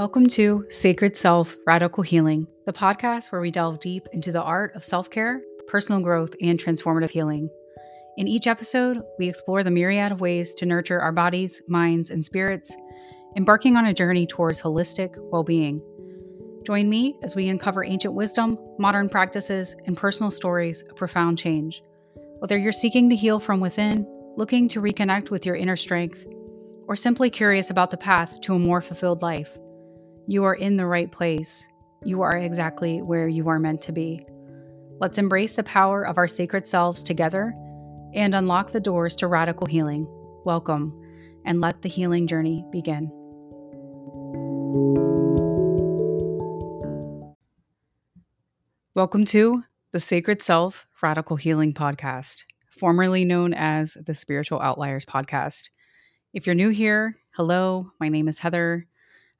Welcome to Sacred Self Radical Healing, the podcast where we delve deep into the art of self care, personal growth, and transformative healing. In each episode, we explore the myriad of ways to nurture our bodies, minds, and spirits, embarking on a journey towards holistic well being. Join me as we uncover ancient wisdom, modern practices, and personal stories of profound change. Whether you're seeking to heal from within, looking to reconnect with your inner strength, or simply curious about the path to a more fulfilled life, you are in the right place. You are exactly where you are meant to be. Let's embrace the power of our sacred selves together and unlock the doors to radical healing. Welcome, and let the healing journey begin. Welcome to the Sacred Self Radical Healing Podcast, formerly known as the Spiritual Outliers Podcast. If you're new here, hello, my name is Heather.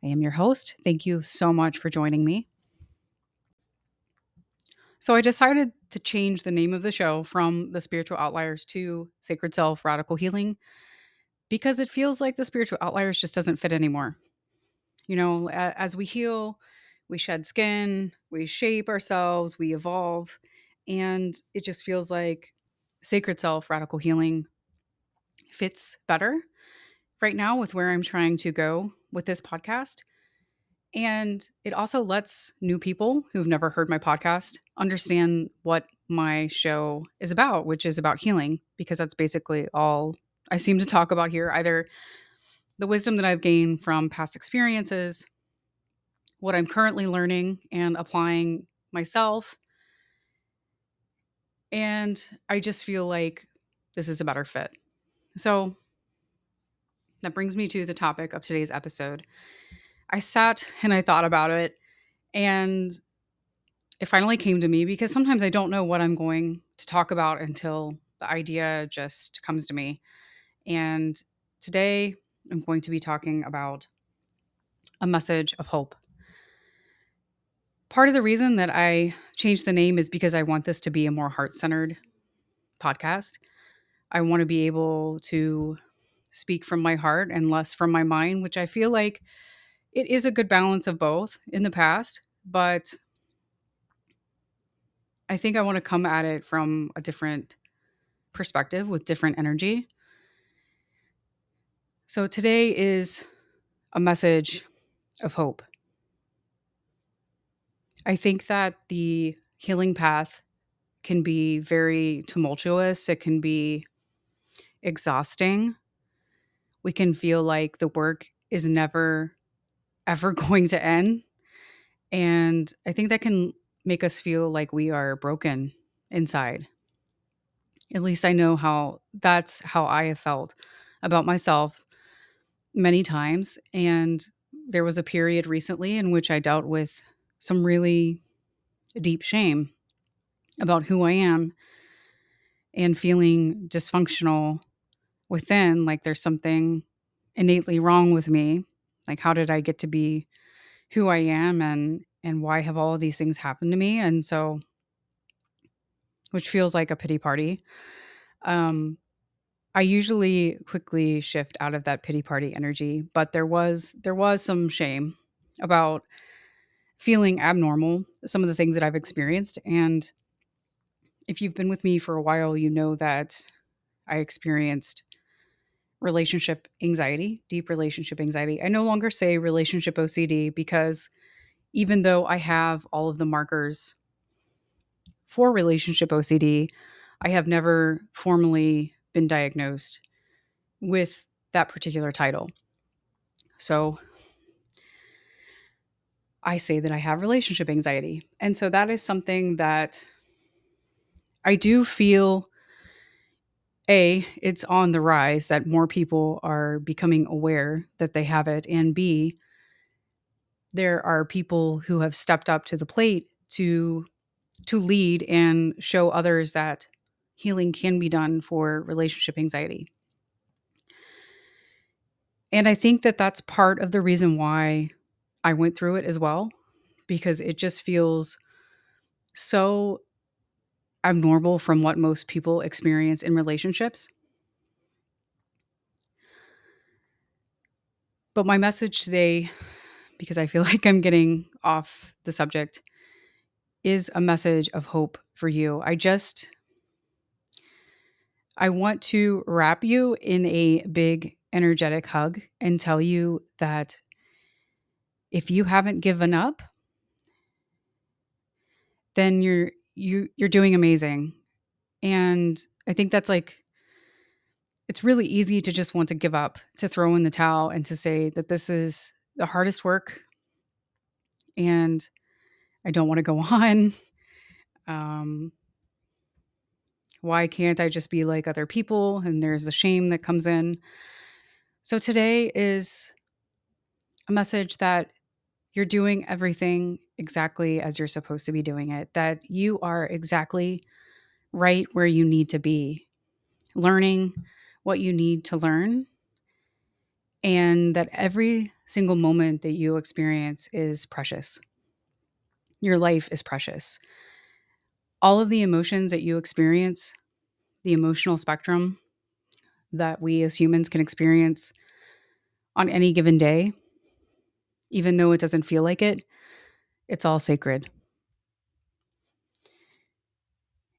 I am your host. Thank you so much for joining me. So, I decided to change the name of the show from The Spiritual Outliers to Sacred Self Radical Healing because it feels like The Spiritual Outliers just doesn't fit anymore. You know, as we heal, we shed skin, we shape ourselves, we evolve, and it just feels like Sacred Self Radical Healing fits better right now with where I'm trying to go with this podcast. And it also lets new people who've never heard my podcast understand what my show is about, which is about healing, because that's basically all I seem to talk about here either the wisdom that I've gained from past experiences, what I'm currently learning and applying myself. And I just feel like this is a better fit. So that brings me to the topic of today's episode. I sat and I thought about it, and it finally came to me because sometimes I don't know what I'm going to talk about until the idea just comes to me. And today I'm going to be talking about a message of hope. Part of the reason that I changed the name is because I want this to be a more heart centered podcast. I want to be able to speak from my heart and less from my mind, which I feel like it is a good balance of both in the past, but I think I want to come at it from a different perspective with different energy. So today is a message of hope. I think that the healing path can be very tumultuous, it can be exhausting we can feel like the work is never ever going to end. And i think that can make us feel like we are broken inside. At least i know how that's how i have felt about myself many times. And there was a period recently in which i dealt with some really deep shame about who i am and feeling dysfunctional within like there's something innately wrong with me. Like how did i get to be who i am and and why have all of these things happened to me? And so which feels like a pity party. Um i usually quickly shift out of that pity party energy but there was there was some shame about feeling abnormal some of the things that i've experienced. And if you've been with me for a while you know that i experienced relationship anxiety, deep relationship anxiety. I no longer say relationship OCD because even though I have all of the markers for relationship OCD, I have never formally been diagnosed with that particular title. So I say that I have relationship anxiety. And so that is something that I do feel a it's on the rise that more people are becoming aware that they have it and b there are people who have stepped up to the plate to to lead and show others that healing can be done for relationship anxiety. And i think that that's part of the reason why i went through it as well because it just feels so abnormal from what most people experience in relationships. But my message today because I feel like I'm getting off the subject, is a message of hope for you. I just I want to wrap you in a big energetic hug and tell you that if you haven't given up, then you're you you're doing amazing. And I think that's like it's really easy to just want to give up, to throw in the towel and to say that this is the hardest work and I don't want to go on. Um why can't I just be like other people? And there's the shame that comes in. So today is a message that you're doing everything exactly as you're supposed to be doing it, that you are exactly right where you need to be, learning what you need to learn, and that every single moment that you experience is precious. Your life is precious. All of the emotions that you experience, the emotional spectrum that we as humans can experience on any given day, even though it doesn't feel like it, it's all sacred.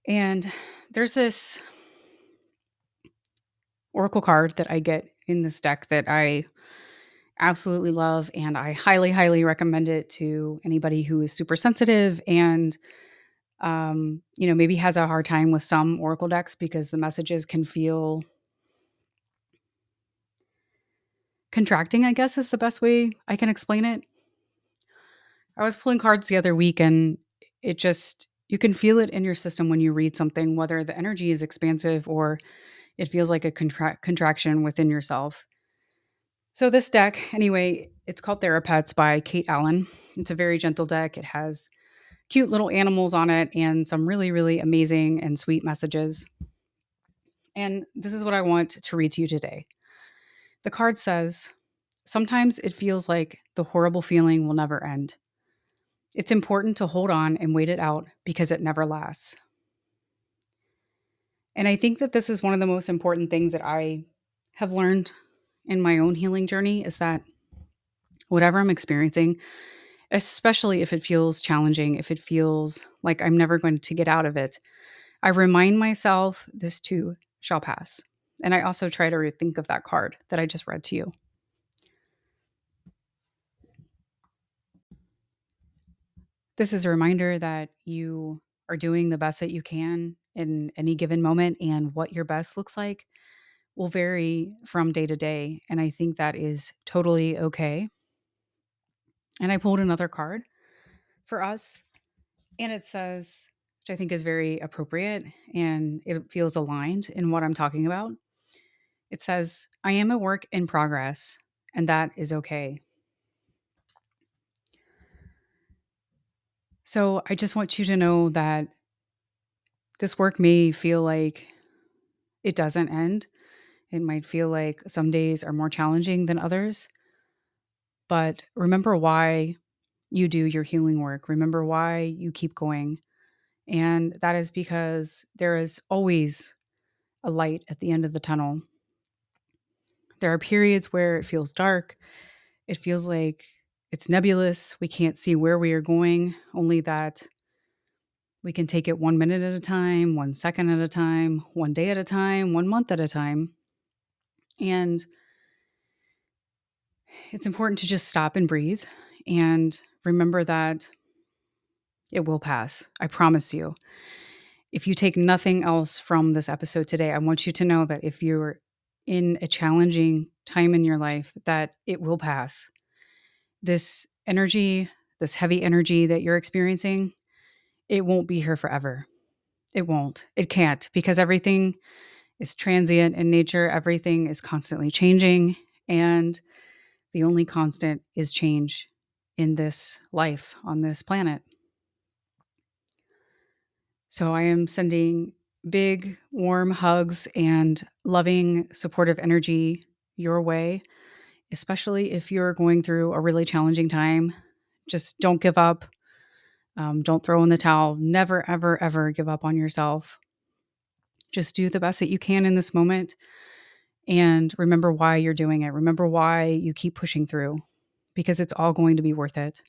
And there's this oracle card that I get in this deck that I absolutely love and I highly highly recommend it to anybody who is super sensitive and um you know maybe has a hard time with some oracle decks because the messages can feel contracting I guess is the best way I can explain it. I was pulling cards the other week and it just you can feel it in your system when you read something whether the energy is expansive or it feels like a contra- contraction within yourself. So, this deck, anyway, it's called Therapets by Kate Allen. It's a very gentle deck. It has cute little animals on it and some really, really amazing and sweet messages. And this is what I want to read to you today. The card says, Sometimes it feels like the horrible feeling will never end. It's important to hold on and wait it out because it never lasts. And I think that this is one of the most important things that I have learned in my own healing journey is that whatever I'm experiencing, especially if it feels challenging, if it feels like I'm never going to get out of it, I remind myself this too shall pass. And I also try to rethink of that card that I just read to you. This is a reminder that you are doing the best that you can in any given moment and what your best looks like will vary from day to day. And I think that is totally okay. And I pulled another card for us, and it says, which I think is very appropriate and it feels aligned in what I'm talking about. It says, I am a work in progress, and that is okay. So I just want you to know that this work may feel like it doesn't end. It might feel like some days are more challenging than others. But remember why you do your healing work. Remember why you keep going. And that is because there is always a light at the end of the tunnel. There are periods where it feels dark. It feels like it's nebulous. We can't see where we are going, only that we can take it one minute at a time, one second at a time, one day at a time, one month at a time. And it's important to just stop and breathe and remember that it will pass. I promise you. If you take nothing else from this episode today, I want you to know that if you're in a challenging time in your life, that it will pass. This energy, this heavy energy that you're experiencing, it won't be here forever. It won't. It can't because everything is transient in nature, everything is constantly changing. And the only constant is change in this life on this planet. So I am sending big, warm hugs and loving, supportive energy your way, especially if you're going through a really challenging time. Just don't give up. Um, don't throw in the towel. Never, ever, ever give up on yourself. Just do the best that you can in this moment and remember why you're doing it. Remember why you keep pushing through. because it's all going to be worth it.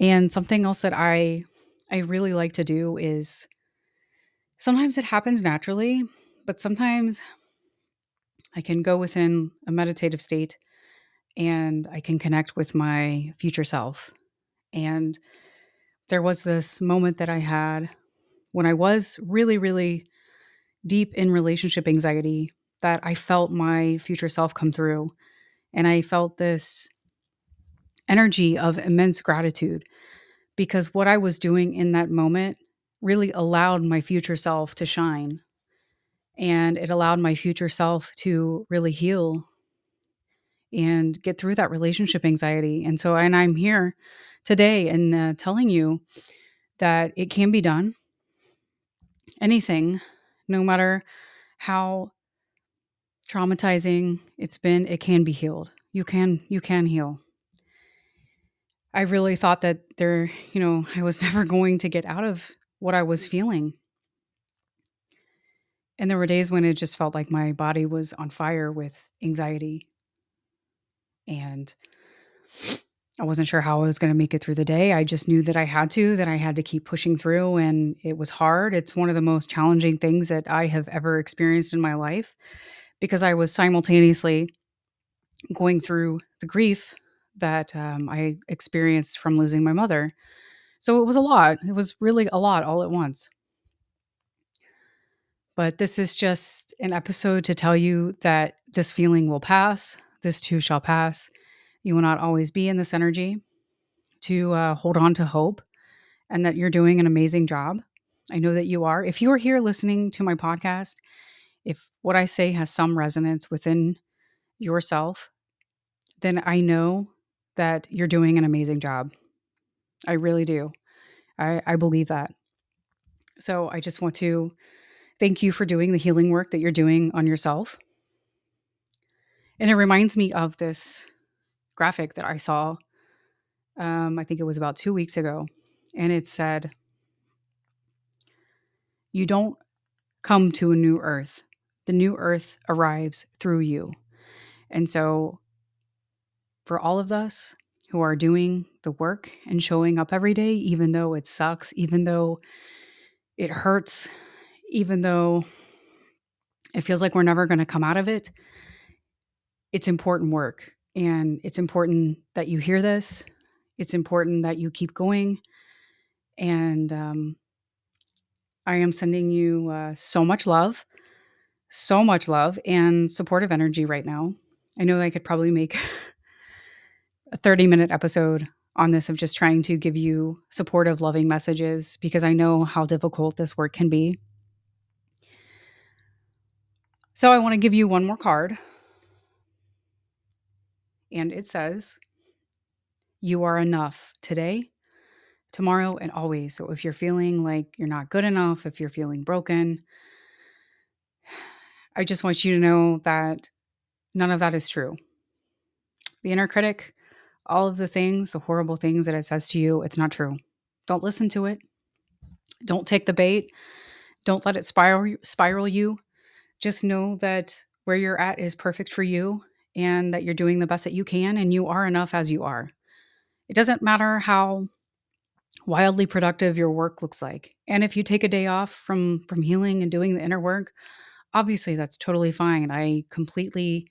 And something else that I I really like to do is sometimes it happens naturally, but sometimes I can go within a meditative state and I can connect with my future self. And there was this moment that I had when I was really, really deep in relationship anxiety that I felt my future self come through. And I felt this energy of immense gratitude because what I was doing in that moment really allowed my future self to shine. And it allowed my future self to really heal and get through that relationship anxiety. And so, and I'm here today and uh, telling you that it can be done. Anything, no matter how traumatizing it's been, it can be healed. You can you can heal. I really thought that there, you know, I was never going to get out of what I was feeling. And there were days when it just felt like my body was on fire with anxiety. And I wasn't sure how I was going to make it through the day. I just knew that I had to, that I had to keep pushing through. And it was hard. It's one of the most challenging things that I have ever experienced in my life because I was simultaneously going through the grief that um, I experienced from losing my mother. So it was a lot. It was really a lot all at once. But this is just an episode to tell you that this feeling will pass. This too shall pass. You will not always be in this energy. To uh, hold on to hope and that you're doing an amazing job. I know that you are. If you are here listening to my podcast, if what I say has some resonance within yourself, then I know that you're doing an amazing job. I really do. I, I believe that. So I just want to thank you for doing the healing work that you're doing on yourself. And it reminds me of this graphic that I saw, um, I think it was about two weeks ago. And it said, You don't come to a new earth, the new earth arrives through you. And so for all of us who are doing the work and showing up every day, even though it sucks, even though it hurts, even though it feels like we're never going to come out of it, it's important work. And it's important that you hear this. It's important that you keep going. And um, I am sending you uh, so much love, so much love and supportive energy right now. I know I could probably make a 30 minute episode on this of just trying to give you supportive, loving messages because I know how difficult this work can be. So I want to give you one more card. And it says, You are enough today, tomorrow, and always. So if you're feeling like you're not good enough, if you're feeling broken, I just want you to know that none of that is true. The inner critic all of the things, the horrible things that it says to you, it's not true. Don't listen to it. Don't take the bait. Don't let it spiral spiral you. Just know that where you're at is perfect for you and that you're doing the best that you can and you are enough as you are. It doesn't matter how wildly productive your work looks like. And if you take a day off from from healing and doing the inner work, obviously that's totally fine. I completely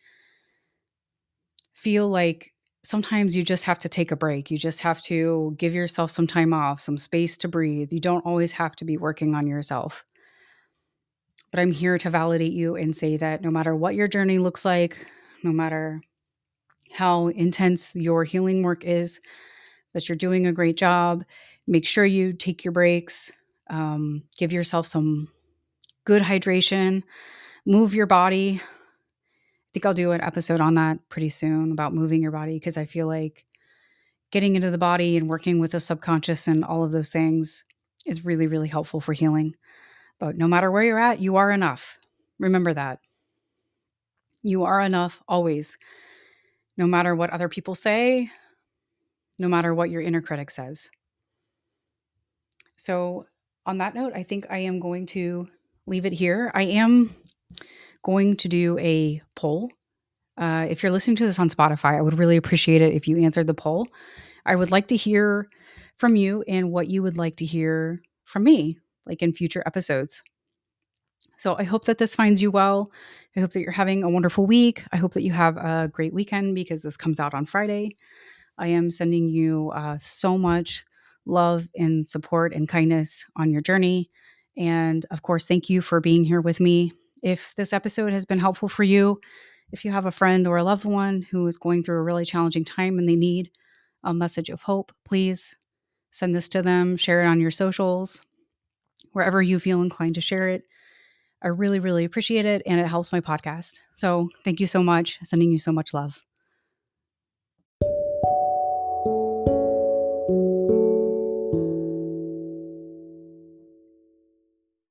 feel like sometimes you just have to take a break. You just have to give yourself some time off, some space to breathe. You don't always have to be working on yourself. But I'm here to validate you and say that no matter what your journey looks like, no matter how intense your healing work is, that you're doing a great job. Make sure you take your breaks, um, give yourself some good hydration, move your body, I think I'll do an episode on that pretty soon about moving your body because I feel like getting into the body and working with the subconscious and all of those things is really, really helpful for healing. But no matter where you're at, you are enough. Remember that. You are enough always. No matter what other people say, no matter what your inner critic says. So, on that note, I think I am going to leave it here. I am going to do a poll Uh, if you're listening to this on Spotify, I would really appreciate it if you answered the poll. I would like to hear from you and what you would like to hear from me, like in future episodes. So I hope that this finds you well. I hope that you're having a wonderful week. I hope that you have a great weekend because this comes out on Friday. I am sending you uh, so much love and support and kindness on your journey. And of course, thank you for being here with me. If this episode has been helpful for you, if you have a friend or a loved one who is going through a really challenging time and they need a message of hope, please send this to them, share it on your socials, wherever you feel inclined to share it. I really, really appreciate it and it helps my podcast. So thank you so much. Sending you so much love.